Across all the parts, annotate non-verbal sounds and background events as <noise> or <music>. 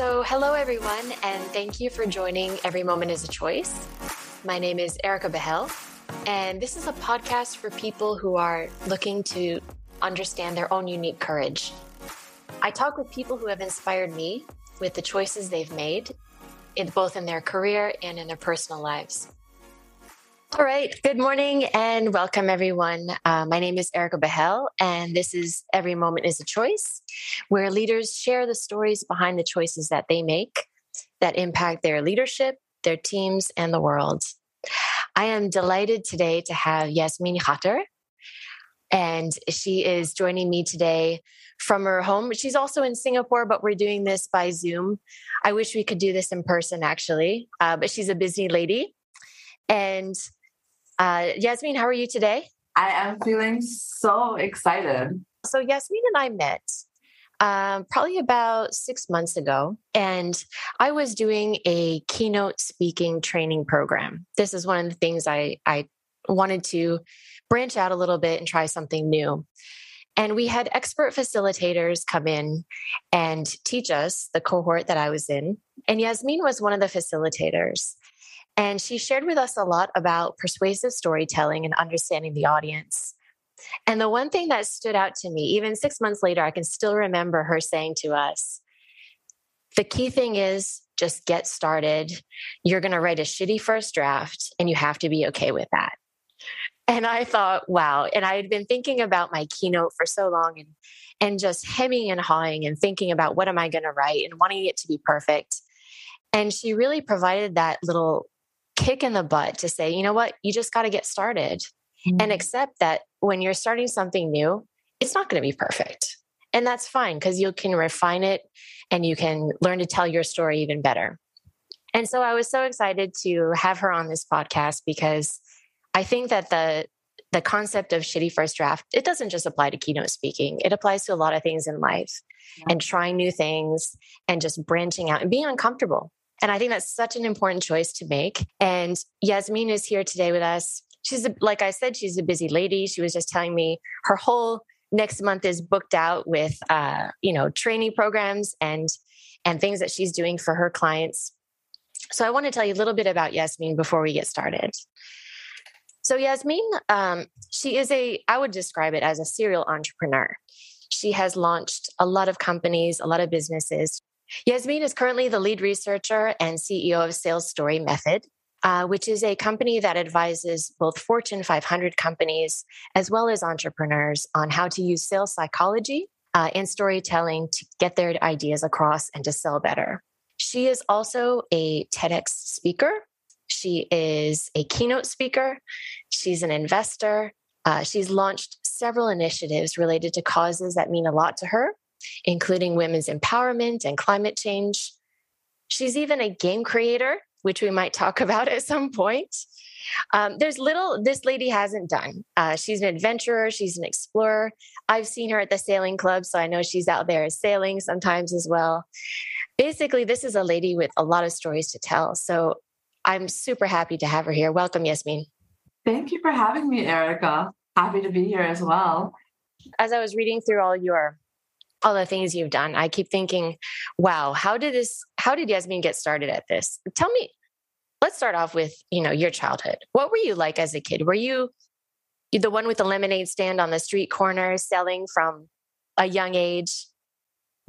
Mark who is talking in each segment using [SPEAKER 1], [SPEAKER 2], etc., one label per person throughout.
[SPEAKER 1] So, hello everyone, and thank you for joining Every Moment is a Choice. My name is Erica Behel, and this is a podcast for people who are looking to understand their own unique courage. I talk with people who have inspired me with the choices they've made, in both in their career and in their personal lives. All right. Good morning and welcome, everyone. Uh, my name is Erica Behel, and this is Every Moment is a Choice, where leaders share the stories behind the choices that they make that impact their leadership, their teams, and the world. I am delighted today to have Yasmine Khater, and she is joining me today from her home. She's also in Singapore, but we're doing this by Zoom. I wish we could do this in person, actually, uh, but she's a busy lady. And uh, Yasmine, how are you today?
[SPEAKER 2] I am feeling so excited.
[SPEAKER 1] So, Yasmine and I met um, probably about six months ago, and I was doing a keynote speaking training program. This is one of the things I, I wanted to branch out a little bit and try something new. And we had expert facilitators come in and teach us the cohort that I was in. And Yasmine was one of the facilitators. And she shared with us a lot about persuasive storytelling and understanding the audience. And the one thing that stood out to me, even six months later, I can still remember her saying to us the key thing is just get started. You're going to write a shitty first draft, and you have to be okay with that. And I thought, wow. And I had been thinking about my keynote for so long and, and just hemming and hawing and thinking about what am I going to write and wanting it to be perfect. And she really provided that little kick in the butt to say, you know what, you just got to get started mm-hmm. and accept that when you're starting something new, it's not going to be perfect. And that's fine because you can refine it and you can learn to tell your story even better. And so I was so excited to have her on this podcast because I think that the the concept of shitty first draft it doesn't just apply to keynote speaking it applies to a lot of things in life yeah. and trying new things and just branching out and being uncomfortable and I think that's such an important choice to make. And Yasmine is here today with us. She's, a, like I said, she's a busy lady. She was just telling me her whole next month is booked out with, uh, you know, training programs and and things that she's doing for her clients. So I want to tell you a little bit about Yasmine before we get started. So Yasmine, um, she is a, I would describe it as a serial entrepreneur. She has launched a lot of companies, a lot of businesses. Yasmine is currently the lead researcher and CEO of Sales Story Method, uh, which is a company that advises both Fortune 500 companies as well as entrepreneurs on how to use sales psychology uh, and storytelling to get their ideas across and to sell better. She is also a TEDx speaker. She is a keynote speaker. She's an investor. Uh, she's launched several initiatives related to causes that mean a lot to her, including women's empowerment and climate change. She's even a game creator, which we might talk <laughs> about at some point. Um, there's little this lady hasn't done. Uh, she's an adventurer, she's an explorer. I've seen her at the sailing club, so I know she's out there sailing sometimes as well. Basically, this is a lady with a lot of stories to tell. So I'm super happy to have her here. Welcome, Yasmine.
[SPEAKER 2] Thank you for having me, Erica. Happy to be here as well.
[SPEAKER 1] As I was reading through all your all the things you've done. I keep thinking, wow, how did this, how did Yasmine get started at this? Tell me, let's start off with, you know, your childhood. What were you like as a kid? Were you the one with the lemonade stand on the street corner selling from a young age?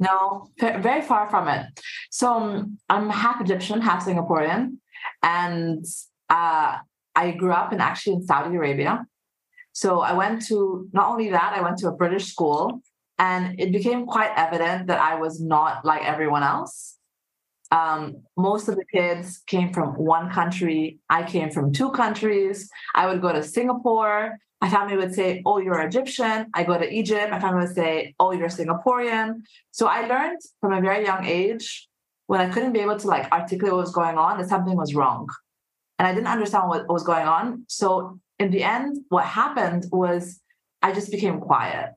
[SPEAKER 2] No, very far from it. So um, I'm half Egyptian, half Singaporean, and uh, I grew up in actually in Saudi Arabia. So I went to not only that, I went to a British school and it became quite evident that I was not like everyone else. Um, most of the kids came from one country. I came from two countries. I would go to Singapore. My family would say, Oh, you're Egyptian. I go to Egypt. My family would say, Oh, you're Singaporean. So I learned from a very young age when I couldn't be able to like articulate what was going on that something was wrong. And I didn't understand what was going on. So in the end, what happened was I just became quiet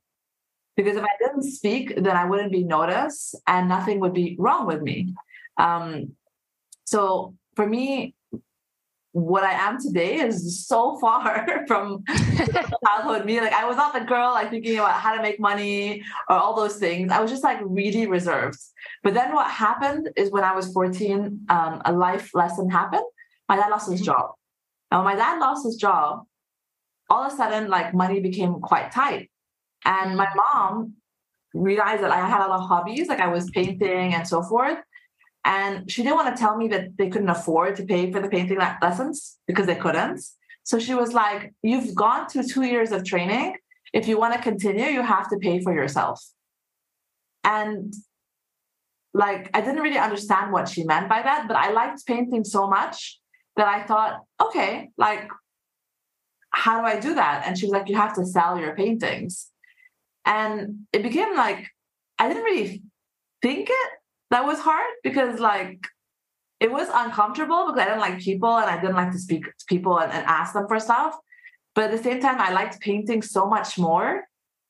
[SPEAKER 2] because if I didn't speak, then I wouldn't be noticed and nothing would be wrong with me. Um, so for me, what I am today is so <laughs> far from childhood me. Like I was not the girl like thinking about how to make money or all those things. I was just like really reserved. But then what happened is when I was 14, um, a life lesson happened. My dad lost his mm-hmm. job. And when my dad lost his job, all of a sudden, like money became quite tight. And my mom realized that I had a lot of hobbies, like I was painting and so forth. And she didn't want to tell me that they couldn't afford to pay for the painting lessons because they couldn't. So she was like, You've gone through two years of training. If you want to continue, you have to pay for yourself. And like, I didn't really understand what she meant by that, but I liked painting so much that I thought, okay, like, how do I do that? And she was like, You have to sell your paintings. And it became like, I didn't really think it that was hard because, like, it was uncomfortable because I didn't like people and I didn't like to speak to people and, and ask them for stuff. But at the same time, I liked painting so much more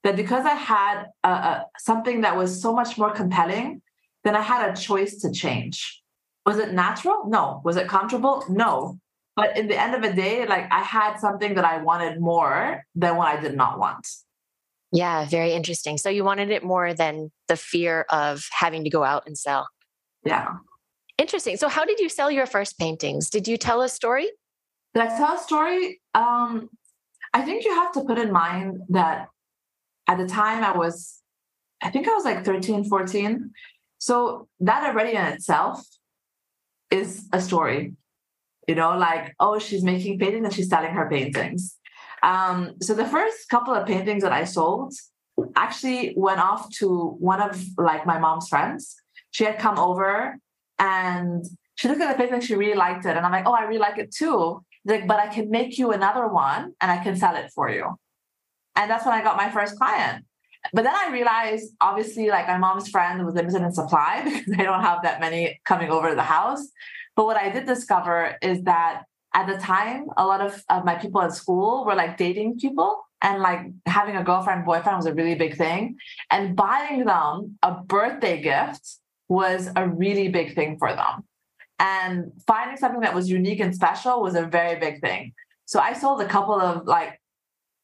[SPEAKER 2] that because I had a, a, something that was so much more compelling, then I had a choice to change. Was it natural? No. Was it comfortable? No. But in the end of the day, like I had something that I wanted more than what I did not want.
[SPEAKER 1] Yeah, very interesting. So you wanted it more than the fear of having to go out and sell.
[SPEAKER 2] Yeah.
[SPEAKER 1] Interesting. So how did you sell your first paintings? Did you tell a story?
[SPEAKER 2] Did I tell a story? Um, I think you have to put in mind that at the time I was, I think I was like 13, 14. So that already in itself is a story. You know, like, oh, she's making paintings and she's selling her paintings. Um, so the first couple of paintings that I sold actually went off to one of like my mom's friends. She had come over and she looked at the painting, she really liked it. And I'm like, oh, I really like it too. Like, but I can make you another one and I can sell it for you. And that's when I got my first client. But then I realized, obviously, like my mom's friend was limited in supply <laughs> because they don't have that many coming over to the house. But what I did discover is that at the time, a lot of, of my people at school were like dating people and like having a girlfriend boyfriend was a really big thing. And buying them a birthday gift was a really big thing for them. And finding something that was unique and special was a very big thing. So i sold a couple of like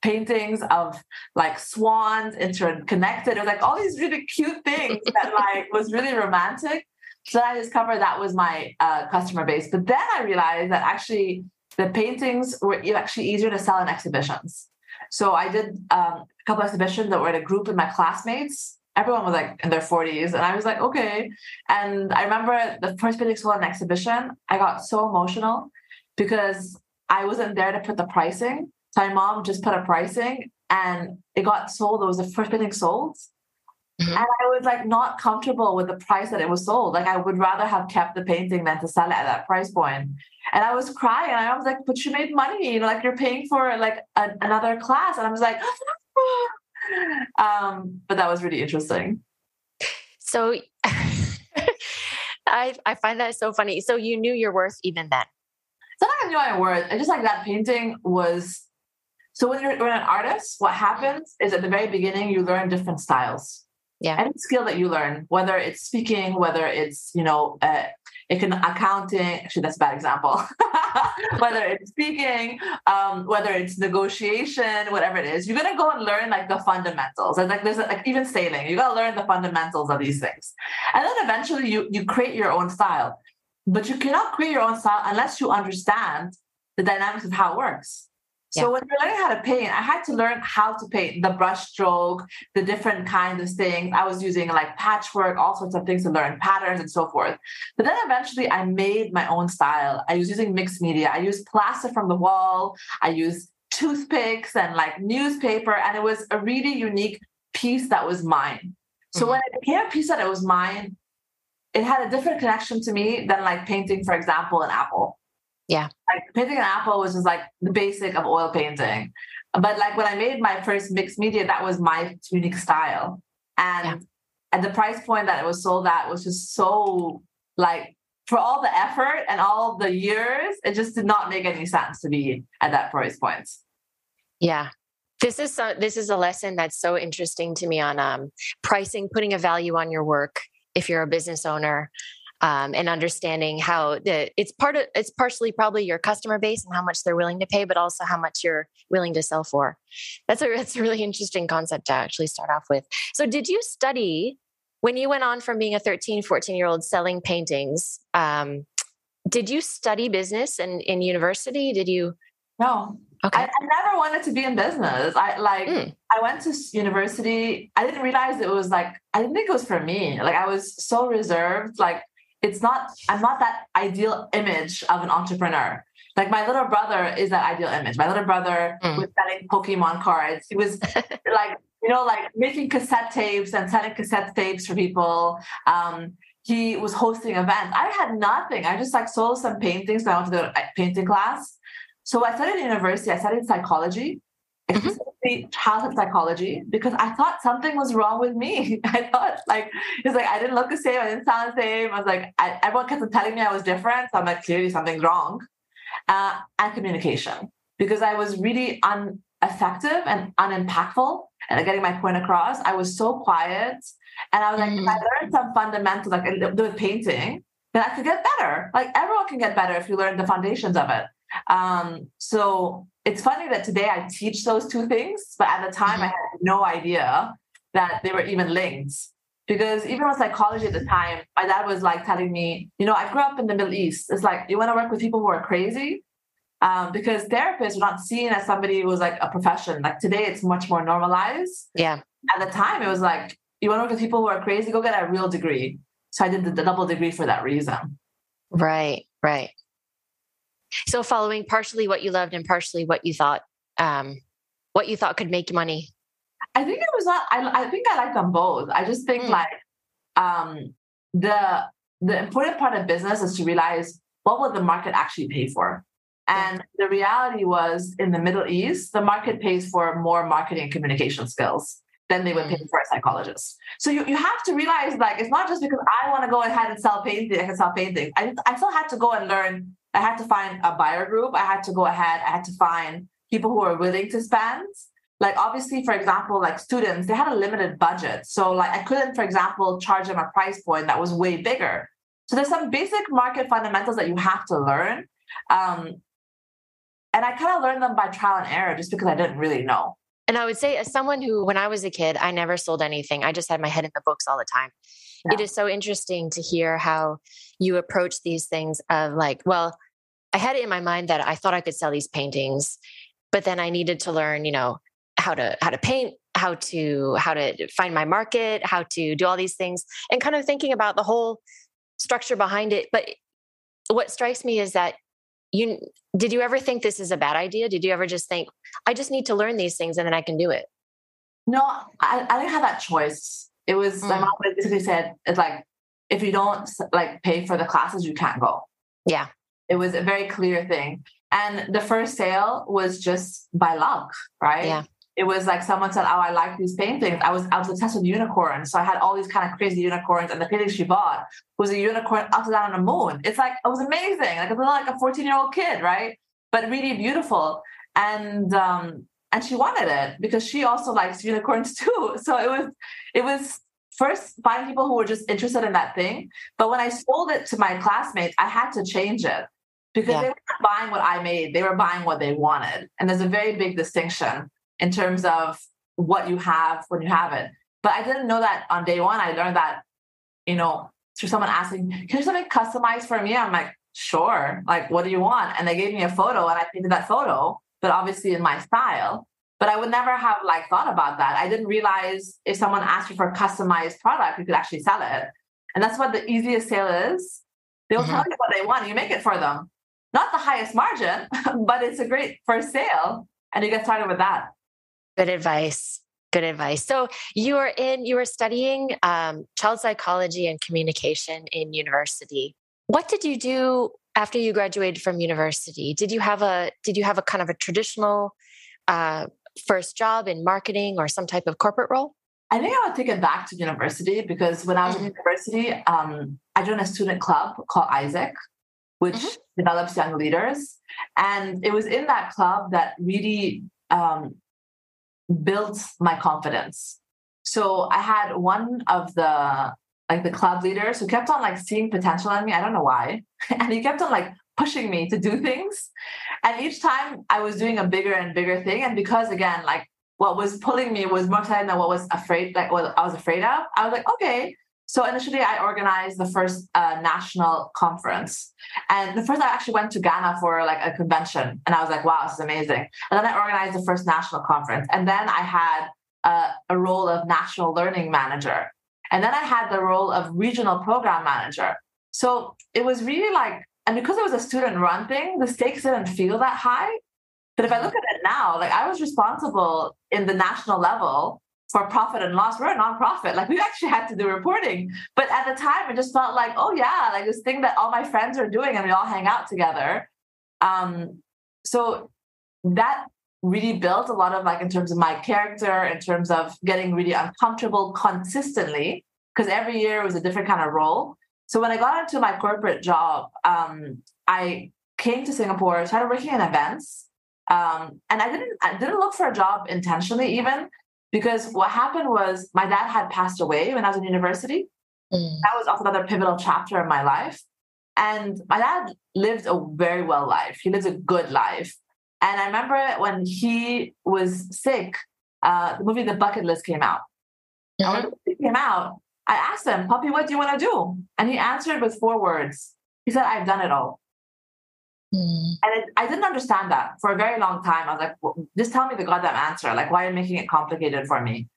[SPEAKER 2] paintings of like swans interconnected. It was like all these really cute things that <laughs> like was really romantic so I discovered that was my uh, customer base. But then I realized that actually the paintings were actually easier to sell in exhibitions. So I did um, a couple exhibitions that were in a group with my classmates. Everyone was like in their 40s. And I was like, okay. And I remember the first painting sold an exhibition, I got so emotional because I wasn't there to put the pricing. So my mom just put a pricing and it got sold. It was the first painting sold. Mm-hmm. And I was like not comfortable with the price that it was sold. Like I would rather have kept the painting than to sell it at that price point. And I was crying and I was like, but you made money, you know, like you're paying for like a, another class. And I was like, <laughs> um, but that was really interesting.
[SPEAKER 1] So <laughs> I I find that so funny. So you knew your worth even then.
[SPEAKER 2] It's not I knew my worth. I just like that painting was so when you're, when you're an artist, what happens is at the very beginning you learn different styles
[SPEAKER 1] yeah.
[SPEAKER 2] Any skill that you learn whether it's speaking whether it's you know uh, it can accounting actually that's a bad example. <laughs> Whether it's speaking um, whether it's negotiation whatever it is you're gonna go and learn like the fundamentals. And like there's like even sailing you gotta learn the fundamentals of these things. And then eventually you you create your own style. But you cannot create your own style unless you understand the dynamics of how it works so yeah. when you're learning how to paint, I had to learn how to paint the brush stroke, the different kinds of things. I was using like patchwork, all sorts of things to learn patterns and so forth. But then eventually I made my own style. I was using mixed media. I used plaster from the wall. I used toothpicks and like newspaper. And it was a really unique piece that was mine. So mm-hmm. when it became a piece that it was mine, it had a different connection to me than like painting, for example, an apple.
[SPEAKER 1] Yeah.
[SPEAKER 2] Like painting an apple was just like the basic of oil painting. But like when I made my first mixed media, that was my unique style. And yeah. at the price point that it was sold at was just so like for all the effort and all the years, it just did not make any sense to be at that price point.
[SPEAKER 1] Yeah. This is so, this is a lesson that's so interesting to me on um, pricing, putting a value on your work if you're a business owner um, and understanding how the it's part of it's partially probably your customer base and how much they're willing to pay, but also how much you're willing to sell for. That's a that's a really interesting concept to actually start off with. So, did you study when you went on from being a 13, 14 year old selling paintings? Um, did you study business in, in university? Did you?
[SPEAKER 2] No. Okay. I, I never wanted to be in business. I like mm. I went to university. I didn't realize it was like I didn't think it was for me. Like I was so reserved. Like it's not i'm not that ideal image of an entrepreneur. Like my little brother is that ideal image. My little brother mm. was selling pokemon cards. He was <laughs> like you know like making cassette tapes and selling cassette tapes for people. Um, he was hosting events. I had nothing. I just like sold some paintings i went to the painting class. So i studied university. I studied psychology. Mm-hmm. Childhood psychology because I thought something was wrong with me. <laughs> I thought like it's like I didn't look the same, I didn't sound the same. I was like I, everyone kept telling me I was different, so I'm like clearly something's wrong. Uh, and communication because I was really ineffective and unimpactful and getting my point across. I was so quiet, and I was like, mm-hmm. if I mm. learned some fundamentals like with painting, then I could get better. Like everyone can get better if you learn the foundations of it. Um, so it's funny that today I teach those two things, but at the time mm-hmm. I had no idea that they were even linked. Because even with psychology at the time, my dad was like telling me, you know, I grew up in the Middle East. It's like, you want to work with people who are crazy? Um, because therapists are not seen as somebody who was like a profession. Like today, it's much more normalized.
[SPEAKER 1] Yeah.
[SPEAKER 2] At the time, it was like, you want to work with people who are crazy? Go get a real degree. So I did the, the double degree for that reason.
[SPEAKER 1] Right, right. So following partially what you loved and partially what you thought, um, what you thought could make money.
[SPEAKER 2] I think it was not. I, I think I like them both. I just think mm. like um, the the important part of business is to realize what will the market actually pay for. And the reality was in the Middle East, the market pays for more marketing and communication skills than they would pay mm. for a psychologist. So you, you have to realize like it's not just because I want to go ahead and sell painting, I can sell painting. I, I still had to go and learn I had to find a buyer group. I had to go ahead. I had to find people who are willing to spend. Like obviously, for example, like students, they had a limited budget. So like I couldn't, for example, charge them a price point that was way bigger. So there's some basic market fundamentals that you have to learn. Um, and I kind of learned them by trial and error just because I didn't really know.
[SPEAKER 1] And I would say, as someone who, when I was a kid, I never sold anything. I just had my head in the books all the time. Yeah. It is so interesting to hear how you approach these things of like, well, I had it in my mind that I thought I could sell these paintings, but then I needed to learn, you know, how to how to paint, how to how to find my market, how to do all these things, and kind of thinking about the whole structure behind it. But what strikes me is that you did you ever think this is a bad idea? Did you ever just think I just need to learn these things and then I can do it?
[SPEAKER 2] No, I, I didn't have that choice. It was mm. my mom basically said it's like if you don't like pay for the classes, you can't go.
[SPEAKER 1] Yeah.
[SPEAKER 2] It was a very clear thing. And the first sale was just by luck, right?
[SPEAKER 1] Yeah.
[SPEAKER 2] It was like someone said, Oh, I like these paintings. I was I was obsessed with unicorns. So I had all these kind of crazy unicorns, and the painting she bought was a unicorn upside down on a moon. It's like it was amazing. Like it was like a 14-year-old kid, right? But really beautiful. And um, and she wanted it because she also likes unicorns <laughs> too. So it was it was first finding people who were just interested in that thing. But when I sold it to my classmates, I had to change it because yeah. they weren't buying what I made, they were buying what they wanted. And there's a very big distinction in terms of what you have when you have it. But I didn't know that on day one. I learned that, you know, through someone asking, Can you something customized for me? I'm like, Sure. Like, what do you want? And they gave me a photo and I painted that photo, but obviously in my style. But I would never have like thought about that. I didn't realize if someone asked you for a customized product, you could actually sell it. And that's what the easiest sale is. They'll mm-hmm. tell you what they want. You make it for them not the highest margin, <laughs> but it's a great first sale. And you get started with that.
[SPEAKER 1] Good advice. Good advice. So you were in, you were studying um, child psychology and communication in university. What did you do after you graduated from university? Did you have a, did you have a kind of a traditional uh, first job in marketing or some type of corporate role?
[SPEAKER 2] I think I would take it back to university because when I was in mm-hmm. university, um, I joined a student club called AIESEC, which mm-hmm. develops young leaders. And it was in that club that really um, built my confidence. So I had one of the like the club leaders who kept on like seeing potential in me. I don't know why. <laughs> and he kept on like pushing me to do <laughs> things. And each time I was doing a bigger and bigger thing. And because again, like what was pulling me was more exciting than what was afraid, like what I was afraid of. I was like, okay. So initially, I organized the first uh, national conference, and the first I actually went to Ghana for like a convention, and I was like, wow, this is amazing. And then I organized the first national conference, and then I had uh, a role of national learning manager, and then I had the role of regional program manager. So it was really like, and because it was a student run thing, the stakes didn't feel that high. But if I look at it now, like I was responsible in the national level for profit and loss. We're a nonprofit. Like we actually had to do reporting. But at the time, it just felt like, oh yeah, like this thing that all my friends are doing and we all hang out together. Um, so that really built a lot of like in terms of my character, in terms of getting really uncomfortable consistently, because every year was a different kind of role. So when I got into my corporate job, um, I came to Singapore, started working in events, um, and I didn't I didn't look for a job intentionally even because what happened was my dad had passed away when I was in university. Mm. That was also another pivotal chapter in my life. And my dad lived a very well life. He lived a good life. And I remember when he was sick, uh, the movie The Bucket List came out. Mm-hmm. And when the movie came out, I asked him, Puppy, what do you want to do? And he answered with four words. He said, I've done it all. Mm. And it, I didn't understand that for a very long time. I was like, well, just tell me the goddamn answer. Like, why are you making it complicated for me?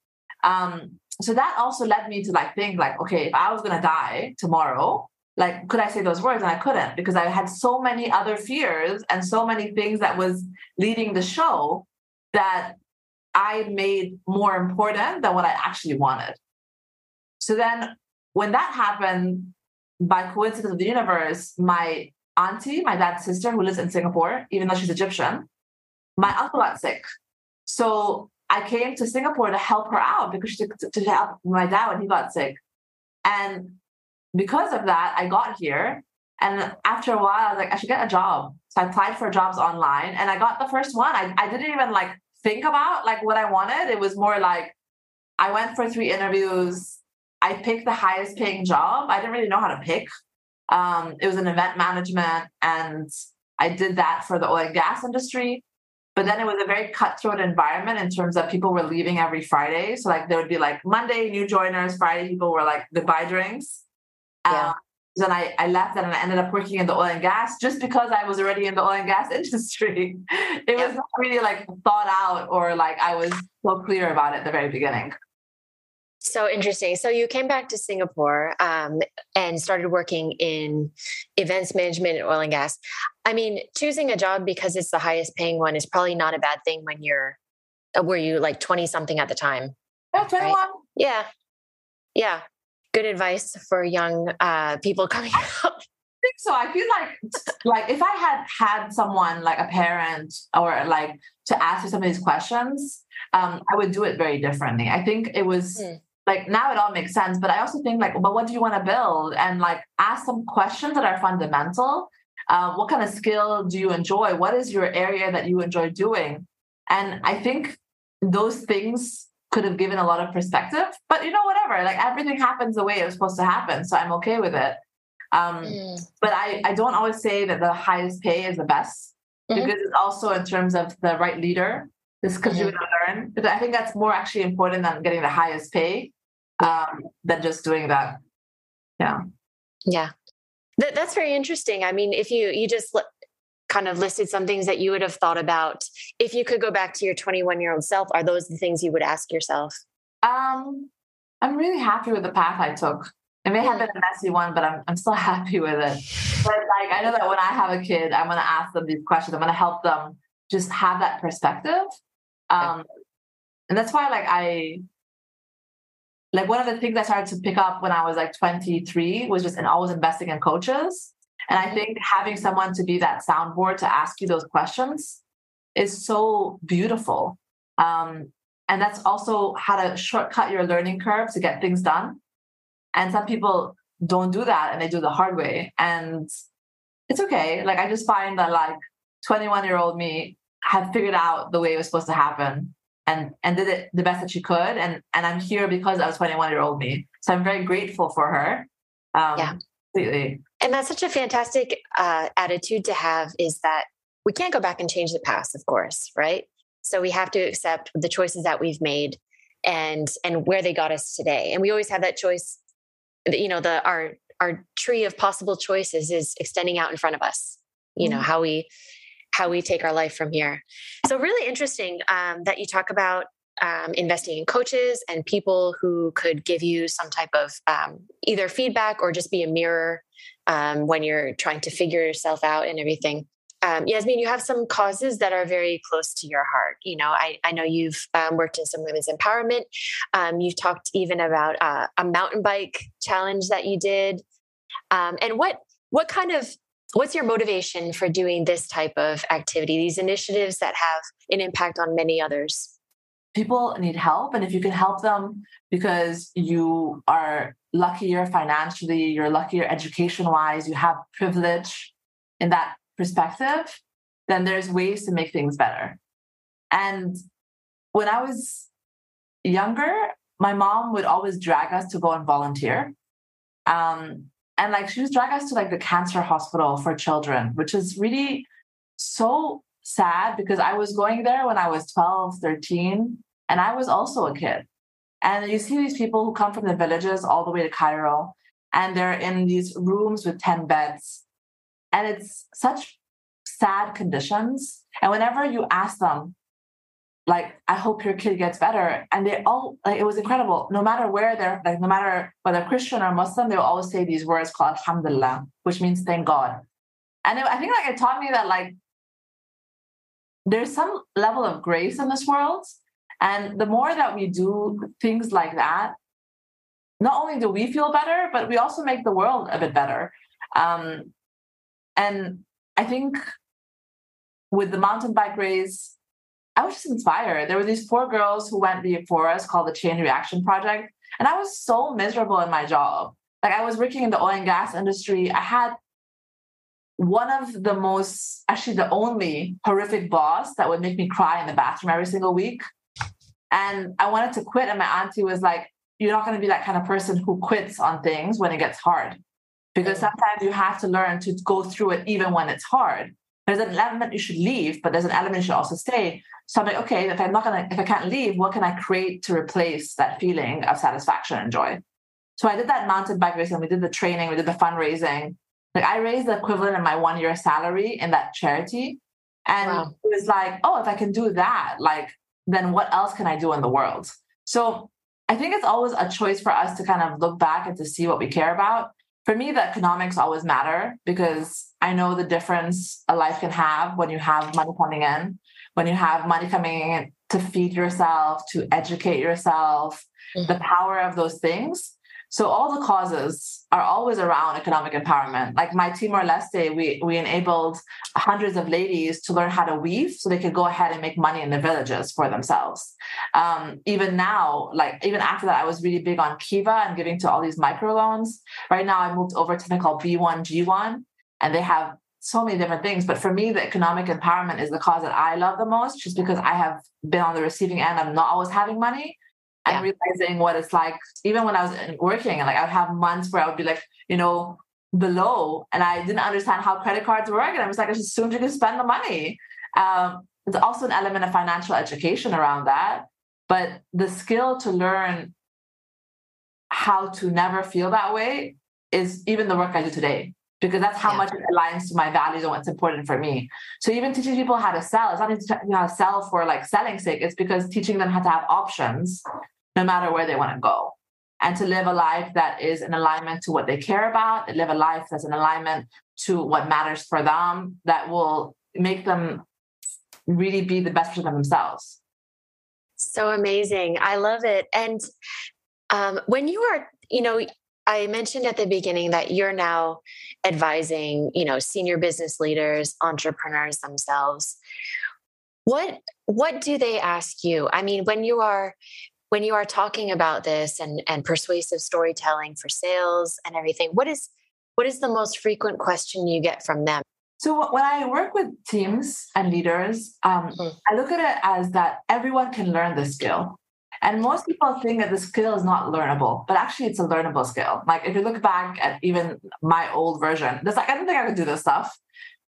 [SPEAKER 2] Um, so that also led me to like think like, okay, if I was gonna die tomorrow, like, could I say those words? And I couldn't because I had so many other fears and so many things that was leading the show that I made more important than what I actually wanted. So then when that happened, by coincidence of the universe, my auntie, my dad's sister, who lives in Singapore, even though she's Egyptian, my uncle got sick. So I came to Singapore to help her out because she to, to help my dad when he got sick. And because of that, I got here. And after a while, I was like, I should get a job. So I applied for jobs online and I got the first one. I, I didn't even like think about like what I wanted. It was more like I went for three interviews. I picked the highest paying job. I didn't really know how to pick. Um, it was an event management, and I did that for the oil and gas industry. But then it was a very cutthroat environment in terms of people were leaving every Friday. So like there would be like Monday new joiners, Friday people were like goodbye drinks. Yeah. Um, then I, I left that and I ended up working in the oil and gas just because I was already in the oil and gas <laughs> industry. It was not really like thought out or like I was so clear about it at the very beginning.
[SPEAKER 1] So interesting. So you came back to Singapore um, and started working in events management and oil and gas. I mean, choosing a job because it's the highest paying one is probably not a bad thing when you're, uh, were you like 20 something at the time?
[SPEAKER 2] Yeah, 21. Right?
[SPEAKER 1] Yeah. Yeah. Good advice for young uh, people <laughs> coming up.
[SPEAKER 2] I think so. I feel like like if I had had someone like a parent or like to ask me some of these questions, um, I would do it very differently. I think it was mm like now it all makes sense but i also think like but what do you want to build and like ask some questions that are fundamental uh, what kind of skill do you enjoy what is your area that you enjoy doing and i think those things could have given a lot of perspective but you know whatever like everything happens the way it was supposed to happen so i'm okay with it um, mm. but I, I don't always say that the highest pay is the best mm-hmm. because it's also in terms of the right leader this because mm-hmm. you learn but i think that's more actually important than getting the highest pay um, than just doing that. Yeah.
[SPEAKER 1] Yeah. That, that's very interesting. I mean, if you, you just kind of listed some things that you would have thought about if you could go back to your 21 year old self, are those the things you would ask yourself?
[SPEAKER 2] Um, I'm really happy with the path I took. It may have been a messy one, but I'm, I'm still <laughs> happy with it. But like, I know that when I have a kid, I'm going to ask them these questions. I'm going to help them just have that perspective. Um, and that's why, like, I like one of the things I started to pick up when I was like 23 was just and always investing in coaches. And I think having someone to be that soundboard to ask you those questions is so beautiful. Um, and that's also how to shortcut your learning curve to get things done. And some people don't do that and they do the hard way. And it's okay. Like I just find that like 21 year old me had figured out the way it was supposed to happen. and and did it the best that she could. And and I'm here because I was 21 year old me. So I'm very grateful for her. Um, yeah, completely.
[SPEAKER 1] And that's such a fantastic uh, attitude to have. Is that we can't go back and change the past, of course, right? So we have to accept the choices that we've made and and where they got us today. And we always have that choice. You know, the our our tree of possible choices is extending out in front of us. You know mm-hmm. how we how we take our life from here. So, really interesting um, that you talk about um, investing in coaches and people who could give you some type of um, either feedback or just be a mirror um, when you're trying to figure yourself out and everything. Um, Yasmine, you have some causes that are very close to your heart. You know, I, I know you've um, worked in some women's empowerment. Um, you've talked even about uh, a mountain bike challenge that you did. Um, and what what kind of what's your motivation for doing this type of activity these initiatives that have an impact on many others
[SPEAKER 2] people need help and if you can help them because you are luckier financially you're luckier education wise you have privilege in that perspective then there's ways to make things better. And when i was younger my mom would always drag us to go and volunteer. Um, and like she was drag us to like the cancer hospital for children which is really so sad because i was going there when i was 12 13 and i was also a kid. And you see these people who come from the villages all the way to cairo and they're in these rooms with 10 beds. And it's such sad conditions. And whenever you ask them like i hope your kid gets better and they all like it was incredible. No matter where they're like no matter whether christian or muslim they'll always say these words called alhamdulillah which means thank god. And it, i think like it taught me that like there's some level of grace in this world and the more that we do things like that not only do we feel better but we also make the world a bit better um, and i think with the mountain bike race I was just inspired. There were these four girls who went before us called the Chain Reaction Project. And I was so miserable in my job. Like I was working in the oil and gas industry. I had one of the most, actually the only horrific boss that would make me cry in the bathroom every single week. And I wanted to quit. And my auntie was like, You're not going to be that kind of person who quits on things when it gets hard. Because sometimes you have to learn to go through it even when it's hard. There's an element you should leave, but there's an element you should also stay. So I'm like, okay, if I'm not gonna, if I can't leave, what can I create to replace that feeling of satisfaction and joy? So I did that mountain bike racing. We did the training. We did the fundraising. Like I raised the equivalent of my one year salary in that charity, and wow. it was like, oh, if I can do that, like then what else can I do in the world? So I think it's always a choice for us to kind of look back and to see what we care about. For me, the economics always matter because I know the difference a life can have when you have money coming in when you have money coming in to feed yourself, to educate yourself, mm-hmm. the power of those things. So all the causes are always around economic empowerment. Like my Timor Leste, we we enabled hundreds of ladies to learn how to weave, so they could go ahead and make money in the villages for themselves. Um, even now, like even after that, I was really big on Kiva and giving to all these microloans. Right now, I moved over to something called B1G1, and they have so many different things. But for me, the economic empowerment is the cause that I love the most, just because I have been on the receiving end. I'm not always having money. Yeah. And realizing what it's like, even when I was working, and like I'd have months where I would be like, you know, below, and I didn't understand how credit cards work. And I was like, I just assumed you could spend the money. Um, there's also an element of financial education around that. But the skill to learn how to never feel that way is even the work I do today because that's how yeah. much it aligns to my values and what's important for me. So even teaching people how to sell, it's not teaching how to sell for like selling sake. It's because teaching them how to have options no matter where they want to go. And to live a life that is in alignment to what they care about, live a life that's in alignment to what matters for them, that will make them really be the best for themselves.
[SPEAKER 1] So amazing. I love it. And um, when you are, you know, I mentioned at the beginning that you're now advising, you know, senior business leaders, entrepreneurs themselves. What what do they ask you? I mean, when you are when you are talking about this and and persuasive storytelling for sales and everything, what is what is the most frequent question you get from them?
[SPEAKER 2] So when I work with teams and leaders, um, mm-hmm. I look at it as that everyone can learn the skill. And most people think that the skill is not learnable, but actually it's a learnable skill. Like if you look back at even my old version, there's like I don't think I could do this stuff.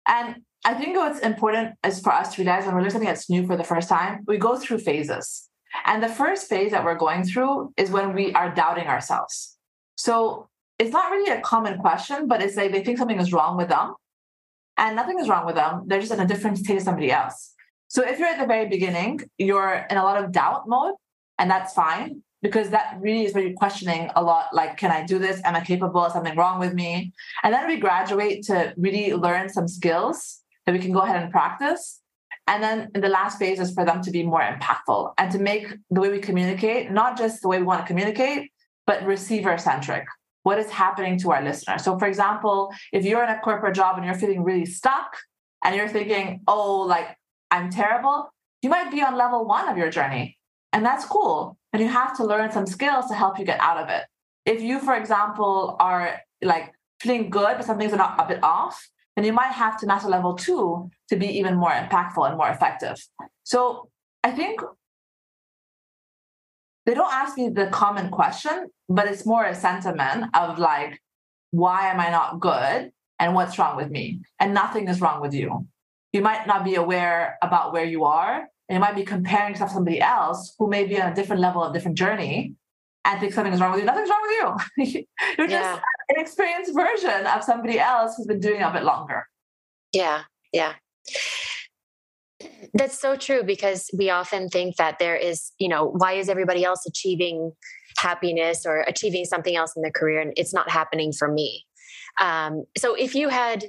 [SPEAKER 2] And I think what's important is for us to realize when we're learning something that's new for the first time, we go through phases. And the first phase that we're going through is when we are doubting ourselves. So it's not really a common question, but it's like they think something is wrong with them. And nothing is wrong with them. They're just in a different state of somebody else. So if you're at the very beginning, you're in a lot of doubt mode, and that's fine because that really is where you're questioning a lot like, can I do this? Am I capable? Is something wrong with me? And then we graduate to really learn some skills that we can go ahead and practice. And then in the last phase is for them to be more impactful and to make the way we communicate, not just the way we want to communicate, but receiver centric. What is happening to our listener? So, for example, if you're in a corporate job and you're feeling really stuck and you're thinking, oh, like I'm terrible, you might be on level one of your journey. And that's cool. And you have to learn some skills to help you get out of it. If you, for example, are like feeling good, but some things are not a bit off, then you might have to master level two to be even more impactful and more effective. So I think they don't ask me the common question, but it's more a sentiment of like, why am I not good? And what's wrong with me? And nothing is wrong with you. You might not be aware about where you are. And you might be comparing yourself to somebody else who may be on a different level of different journey and think something is wrong with you. Nothing's wrong with you. <laughs> You're just yeah. an experienced version of somebody else who's been doing it a bit longer.
[SPEAKER 1] Yeah, yeah. That's so true because we often think that there is, you know, why is everybody else achieving happiness or achieving something else in their career and it's not happening for me? Um, so if you had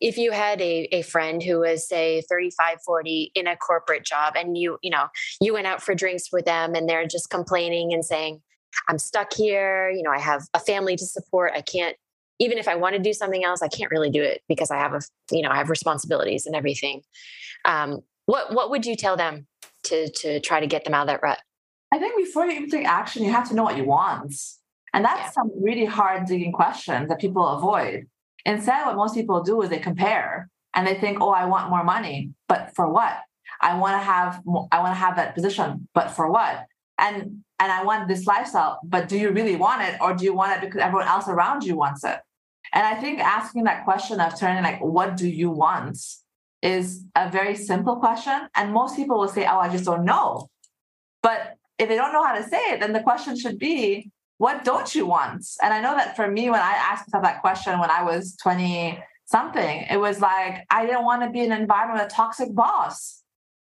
[SPEAKER 1] if you had a, a friend who was say 35 40 in a corporate job and you you know you went out for drinks with them and they're just complaining and saying I'm stuck here. You know, I have a family to support. I can't, even if I want to do something else, I can't really do it because I have a, you know, I have responsibilities and everything. Um, what what would you tell them to to try to get them out of that rut?
[SPEAKER 2] I think before you even take action, you have to know what you want. And that's yeah. some really hard digging questions that people avoid. Instead, what most people do is they compare and they think, oh, I want more money, but for what? I want to have I want to have that position, but for what? And and I want this lifestyle, but do you really want it or do you want it because everyone else around you wants it? And I think asking that question of turning like, what do you want is a very simple question. And most people will say, oh, I just don't know. But if they don't know how to say it, then the question should be, what don't you want? And I know that for me, when I asked myself that question when I was 20 something, it was like, I didn't want to be in an environment with a toxic boss.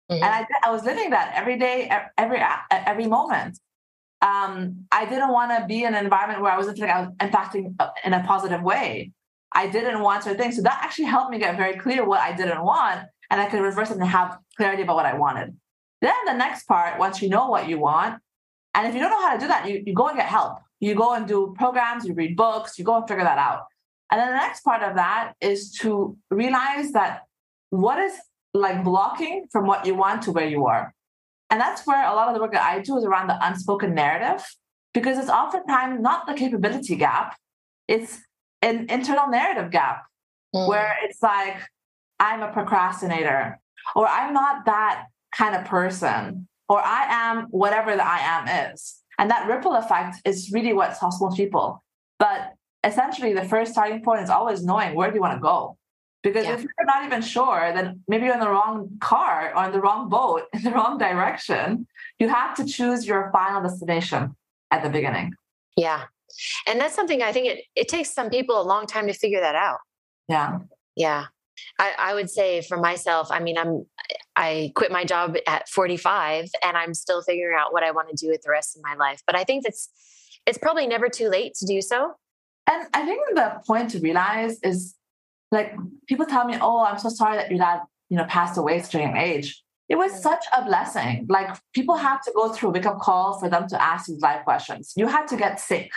[SPEAKER 2] Mm-hmm. And I, I was living that every day, every, every moment um, I didn't want to be in an environment where I wasn't like I was impacting uh, in a positive way. I didn't want certain things. So that actually helped me get very clear what I didn't want. And I could reverse it and have clarity about what I wanted. Then the next part, once you know what you want, and if you don't know how to do that, you, you go and get help. You go and do programs, you read books, you go and figure that out. And then the next part of that is to realize that what is like blocking from what you want to where you are. And that's where a lot of the work that I do is around the unspoken narrative, because it's oftentimes not the capability gap, it's an internal narrative gap mm. where it's like, I'm a procrastinator, or I'm not that kind of person, or I am whatever the I am is. And that ripple effect is really what's helps most people. But essentially, the first starting point is always knowing where do you want to go. Because yeah. if you're not even sure, then maybe you're in the wrong car or in the wrong boat, <laughs> in the wrong direction. You have to choose your final destination at the beginning.
[SPEAKER 1] Yeah. And that's something I think it, it takes some people a long time to figure that out.
[SPEAKER 2] Yeah.
[SPEAKER 1] Yeah. I, I would say for myself, I mean, I'm I quit my job at 45 and I'm still figuring out what I want to do with the rest of my life. But I think that's it's probably never too late to do so.
[SPEAKER 2] And I think the point to realize is like people tell me, "Oh, I'm so sorry that your dad, you know, passed away at such a young age." It was such a blessing. Like people have to go through a wake up call for them to ask these life questions. You had to get sick.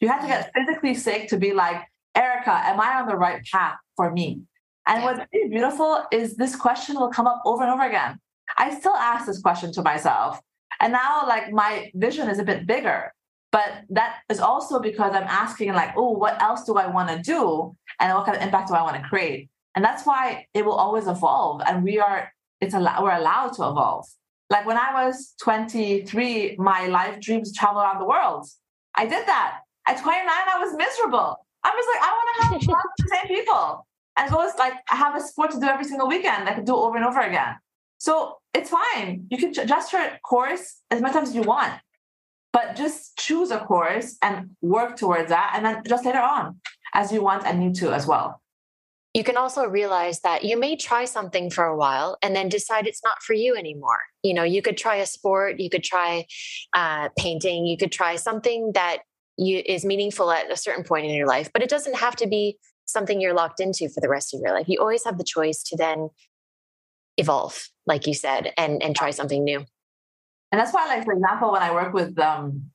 [SPEAKER 2] You had to get physically sick to be like, Erica, am I on the right path for me? And what's really beautiful is this question will come up over and over again. I still ask this question to myself. And now, like, my vision is a bit bigger. But that is also because I'm asking, like, oh, what else do I want to do? And what kind of impact do I want to create? And that's why it will always evolve. And we are, it's al- we're allowed to evolve. Like when I was 23, my life dreams travel around the world. I did that. At 29, I was miserable. I was like, I want to have <laughs> fun with the same people. And go as like I have a sport to do every single weekend. I could do over and over again. So it's fine. You can adjust your course as many times as you want, but just choose a course and work towards that, and then just later on as you want and need to as well.
[SPEAKER 1] You can also realize that you may try something for a while and then decide it's not for you anymore. You know, you could try a sport, you could try uh, painting, you could try something that you, is meaningful at a certain point in your life, but it doesn't have to be something you're locked into for the rest of your life. You always have the choice to then evolve, like you said, and and try something new.
[SPEAKER 2] And that's why, like for example, when I work with um,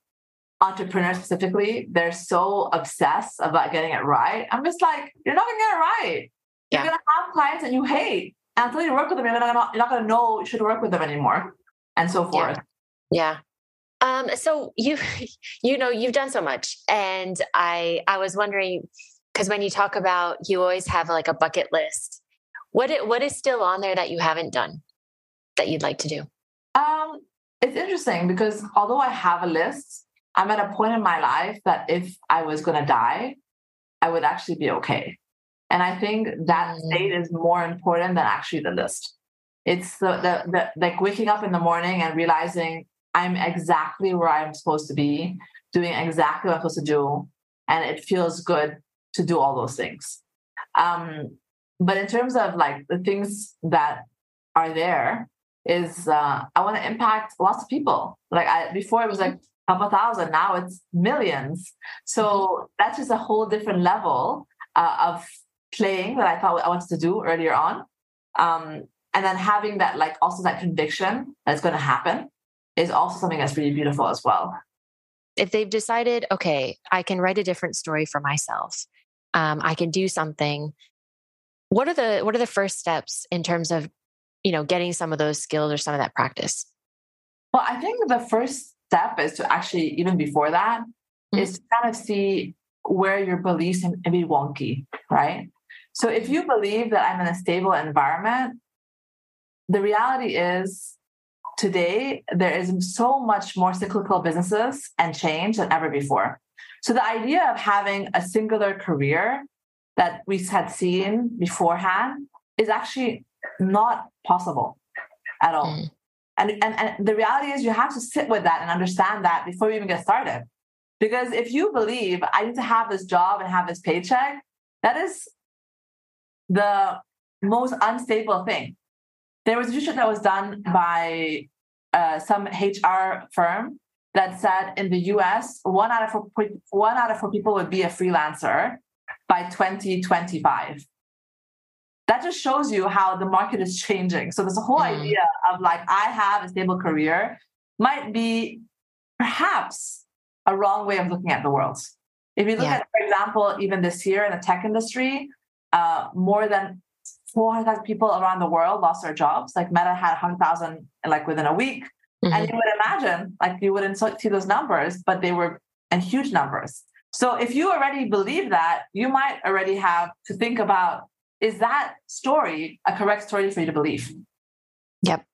[SPEAKER 2] entrepreneurs specifically, they're so obsessed about getting it right. I'm just like, you're not gonna get it right. You're gonna have clients that you hate. And until you work with them, you're gonna, you're not gonna know you should work with them anymore, and so forth.
[SPEAKER 1] Yeah. yeah. Um, so you <laughs> you know you've done so much, and I I was wondering because when you talk about you always have like a bucket list. What it, what is still on there that you haven't done that you'd like to do?
[SPEAKER 2] Um, it's interesting because although I have a list, I'm at a point in my life that if I was going to die, I would actually be okay. And I think that mm. state is more important than actually the list. It's the, the, the like waking up in the morning and realizing I'm exactly where I'm supposed to be, doing exactly what I'm supposed to do, and it feels good to do all those things. Um, but in terms of like the things that are there, is uh, I want to impact lots of people. Like I, before, it was like a couple thousand. Now it's millions. So mm-hmm. that's just a whole different level uh, of playing that I thought I wanted to do earlier on. Um, and then having that, like, also that conviction that's going to happen is also something that's really beautiful as well.
[SPEAKER 1] If they've decided, okay, I can write a different story for myself, um, I can do something. What are the what are the first steps in terms of you know getting some of those skills or some of that practice?
[SPEAKER 2] Well, I think the first step is to actually even before that mm-hmm. is to kind of see where your beliefs may be wonky, right? So if you believe that I'm in a stable environment, the reality is today there is so much more cyclical businesses and change than ever before. So the idea of having a singular career that we had seen beforehand is actually not possible at all. Mm. And, and, and the reality is you have to sit with that and understand that before you even get started. Because if you believe I need to have this job and have this paycheck, that is the most unstable thing. There was a research that was done by uh, some HR firm that said in the US, one out of four, one out of four people would be a freelancer by 2025. That just shows you how the market is changing. So this whole mm. idea of like I have a stable career might be perhaps a wrong way of looking at the world. If you look yeah. at, for example, even this year in the tech industry, uh, more than 400,000 people around the world lost their jobs. Like Meta had 100,000 like within a week. Mm-hmm. And you would imagine, like you wouldn't see those numbers, but they were in huge numbers. So if you already believe that, you might already have to think about is that story a correct story for you to believe?
[SPEAKER 1] Yep.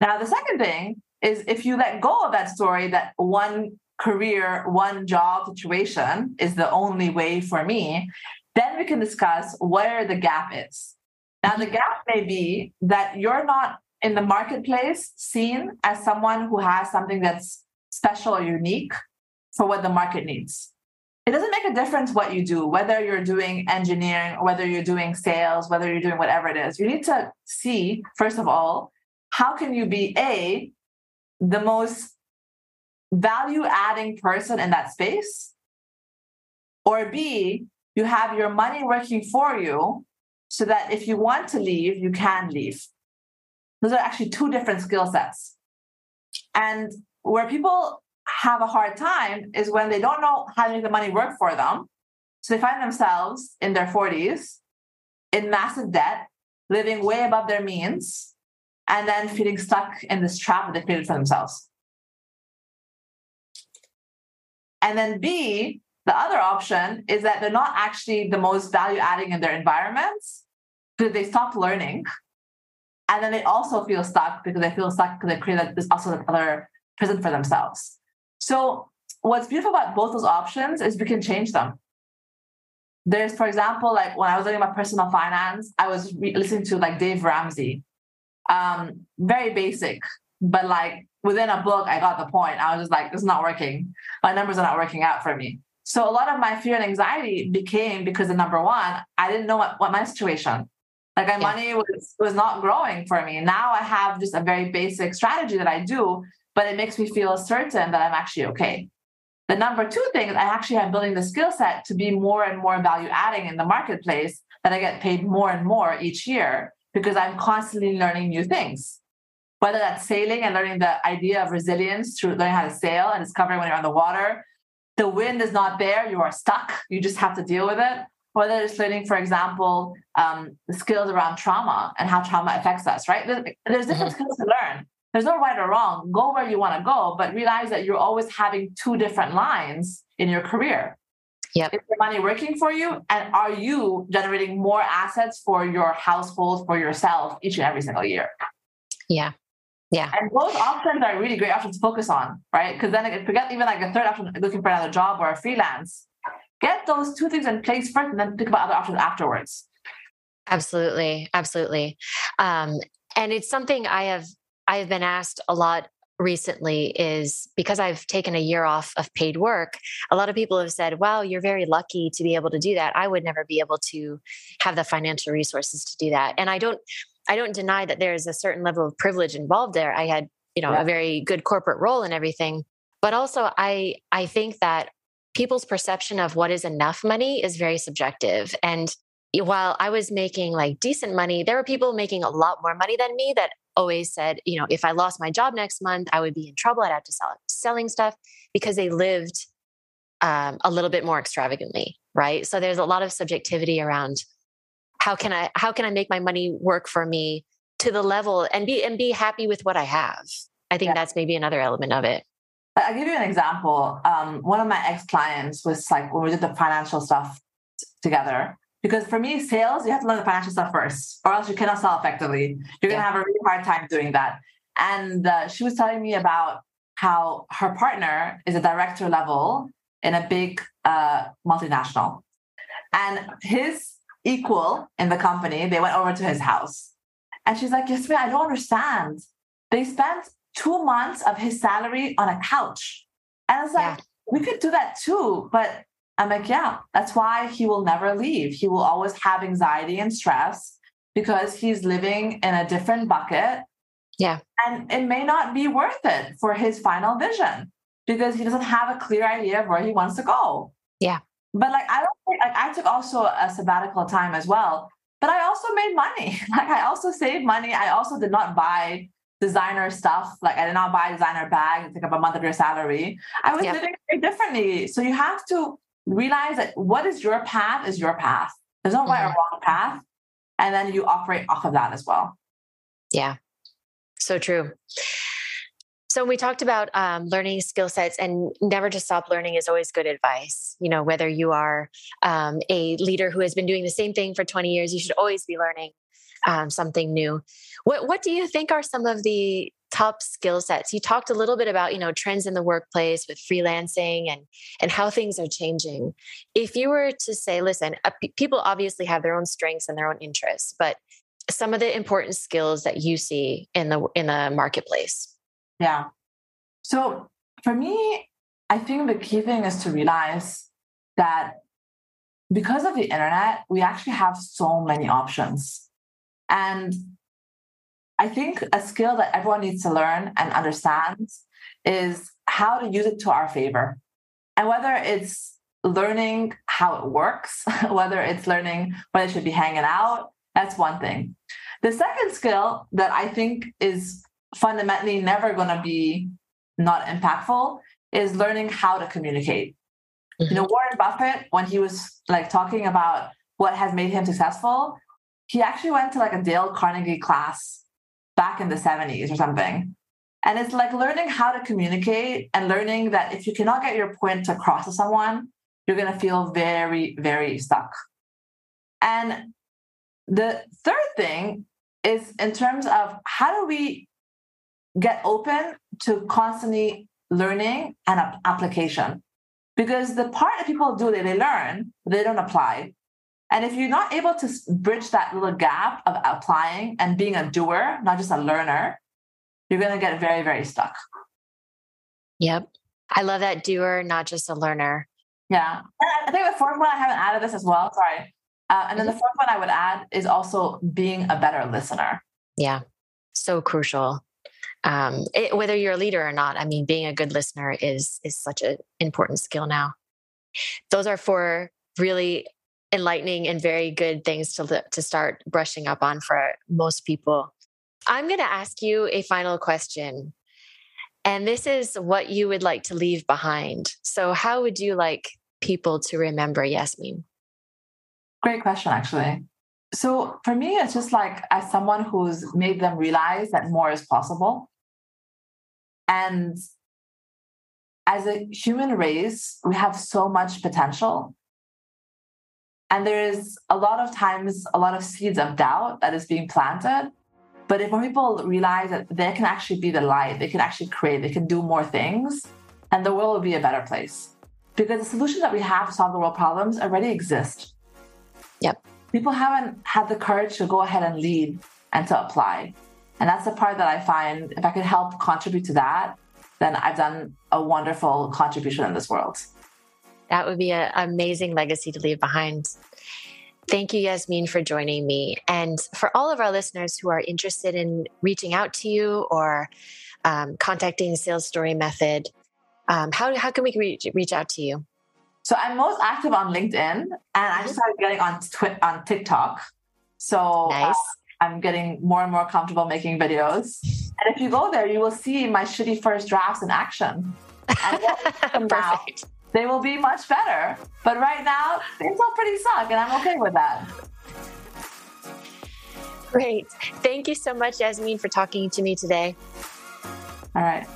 [SPEAKER 2] Now, the second thing is if you let go of that story that one career, one job situation is the only way for me, then we can discuss where the gap is. Now, the mm-hmm. gap may be that you're not in the marketplace seen as someone who has something that's special or unique for what the market needs. It doesn't make a difference what you do, whether you're doing engineering, or whether you're doing sales, whether you're doing whatever it is. You need to see, first of all, how can you be A, the most value adding person in that space? Or B, you have your money working for you so that if you want to leave, you can leave. Those are actually two different skill sets. And where people have a hard time is when they don't know how to make the money work for them. So they find themselves in their 40s in massive debt, living way above their means, and then feeling stuck in this trap that they created for themselves. And then B, the other option is that they're not actually the most value adding in their environments, because they stop learning. And then they also feel stuck because they feel stuck because they create this also another prison for themselves. So what's beautiful about both those options is we can change them. There's, for example, like when I was learning about personal finance, I was re- listening to like Dave Ramsey. Um, very basic, but like within a book, I got the point. I was just like, it's not working. My numbers are not working out for me. So a lot of my fear and anxiety became because of number one, I didn't know what, what my situation. Like my yeah. money was was not growing for me. Now I have just a very basic strategy that I do, but it makes me feel certain that I'm actually okay. The number two thing is I actually am building the skill set to be more and more value adding in the marketplace that I get paid more and more each year because I'm constantly learning new things. Whether that's sailing and learning the idea of resilience through learning how to sail and discovering when you're on the water, the wind is not there, you are stuck, you just have to deal with it. Whether it's learning, for example, um, the skills around trauma and how trauma affects us, right? There's, different mm-hmm. skills to learn. There's no right or wrong. Go where you want to go, but realize that you're always having two different lines in your career.
[SPEAKER 1] Yep.
[SPEAKER 2] Is the money working for you? And are you generating more assets for your household, for yourself each and every single year?
[SPEAKER 1] Yeah. Yeah.
[SPEAKER 2] And those options are really great options to focus on, right? Because then forget even like a third option, looking for another job or a freelance. Get those two things in place first and then think about other options afterwards.
[SPEAKER 1] Absolutely. Absolutely. Um, and it's something I have I have been asked a lot recently is because I've taken a year off of paid work, a lot of people have said, wow, you're very lucky to be able to do that. I would never be able to have the financial resources to do that. And I don't I don't deny that there's a certain level of privilege involved there. I had, you know, yeah. a very good corporate role and everything. But also I I think that people's perception of what is enough money is very subjective. And while I was making like decent money, there were people making a lot more money than me that always said, you know, if I lost my job next month, I would be in trouble. I'd have to sell selling stuff because they lived um, a little bit more extravagantly, right? So there's a lot of subjectivity around how can I how can I make my money work for me to the level and be and be happy with what I have. I think yeah. that's maybe another element of it.
[SPEAKER 2] I'll give you an example. Um, one of my ex clients was like when we did the financial stuff together. Because for me, sales, you have to learn the financial stuff first, or else you cannot sell effectively. You're yeah. going to have a really hard time doing that. And uh, she was telling me about how her partner is a director level in a big uh, multinational. And his equal in the company, they went over to his house. And she's like, Yasmine, I don't understand. They spent two months of his salary on a couch. And it's like, yeah. we could do that too. But I'm like, yeah, that's why he will never leave. He will always have anxiety and stress because he's living in a different bucket.
[SPEAKER 1] Yeah.
[SPEAKER 2] And it may not be worth it for his final vision because he doesn't have a clear idea of where he wants to go.
[SPEAKER 1] Yeah.
[SPEAKER 2] But like I don't think like I took also a sabbatical time as well. But I also made money. <laughs> Like I also saved money. I also did not buy designer stuff. Like I did not buy designer bag and take up a month of your salary. I was living very differently. So you have to realize that what is your path is your path. There's no mm-hmm. right or mm-hmm. wrong path. And then you operate off of that as well.
[SPEAKER 1] Yeah. So true. So we talked about um, learning skill sets and never to stop learning is always good advice. You know, whether you are um, a leader who has been doing the same thing for 20 years, you should always be learning um, something new. What What do you think are some of the top skill sets? You talked a little bit about you know trends in the workplace with freelancing and and how things are changing. If you were to say, listen, uh, people obviously have their own strengths and their own interests, but some of the important skills that you see in the in the marketplace
[SPEAKER 2] yeah. So for me, I think the key thing is to realize that because of the internet, we actually have so many options. And I think a skill that everyone needs to learn and understand is how to use it to our favor. And whether it's learning how it works, <laughs> whether it's learning when it should be hanging out, that's one thing. The second skill that I think is fundamentally never going to be not impactful is learning how to communicate. Mm-hmm. You know, Warren Buffett, when he was like talking about what has made him successful, he actually went to like a Dale Carnegie class back in the 70s or something. And it's like learning how to communicate and learning that if you cannot get your point across to someone, you're going to feel very, very stuck. And the third thing is in terms of how do we get open to constantly learning and application because the part that people do that they learn they don't apply and if you're not able to bridge that little gap of applying and being a doer not just a learner you're going to get very very stuck.
[SPEAKER 1] Yep. I love that doer not just a learner.
[SPEAKER 2] Yeah. I think the fourth one i haven't added this as well sorry. Uh, and then the mm-hmm. fourth one i would add is also being a better listener.
[SPEAKER 1] Yeah. So crucial. Um, it, whether you're a leader or not. I mean, being a good listener is is such an important skill now. Those are four really enlightening and very good things to to start brushing up on for most people. I'm going to ask you a final question. And this is what you would like to leave behind. So, how would you like people to remember Yasmine?
[SPEAKER 2] Great question, actually. So, for me, it's just like as someone who's made them realize that more is possible. And as a human race, we have so much potential. And there is a lot of times, a lot of seeds of doubt that is being planted. But if more people realize that they can actually be the light, they can actually create, they can do more things, and the world will be a better place. Because the solutions that we have to solve the world problems already exist.
[SPEAKER 1] Yep.
[SPEAKER 2] People haven't had the courage to go ahead and lead and to apply. And that's the part that I find if I could help contribute to that, then I've done a wonderful contribution in this world.
[SPEAKER 1] That would be an amazing legacy to leave behind. Thank you, Yasmine, for joining me. And for all of our listeners who are interested in reaching out to you or um, contacting Sales Story Method, um, how, how can we reach, reach out to you?
[SPEAKER 2] So I'm most active on LinkedIn and I just mm-hmm. started getting on, twi- on TikTok. So
[SPEAKER 1] nice. Uh,
[SPEAKER 2] I'm getting more and more comfortable making videos. And if you go there, you will see my shitty first drafts in action. <laughs> And now, <laughs> they will be much better. But right now, they still pretty suck, and I'm okay with that.
[SPEAKER 1] Great. Thank you so much, Yasmine, for talking to me today.
[SPEAKER 2] All right.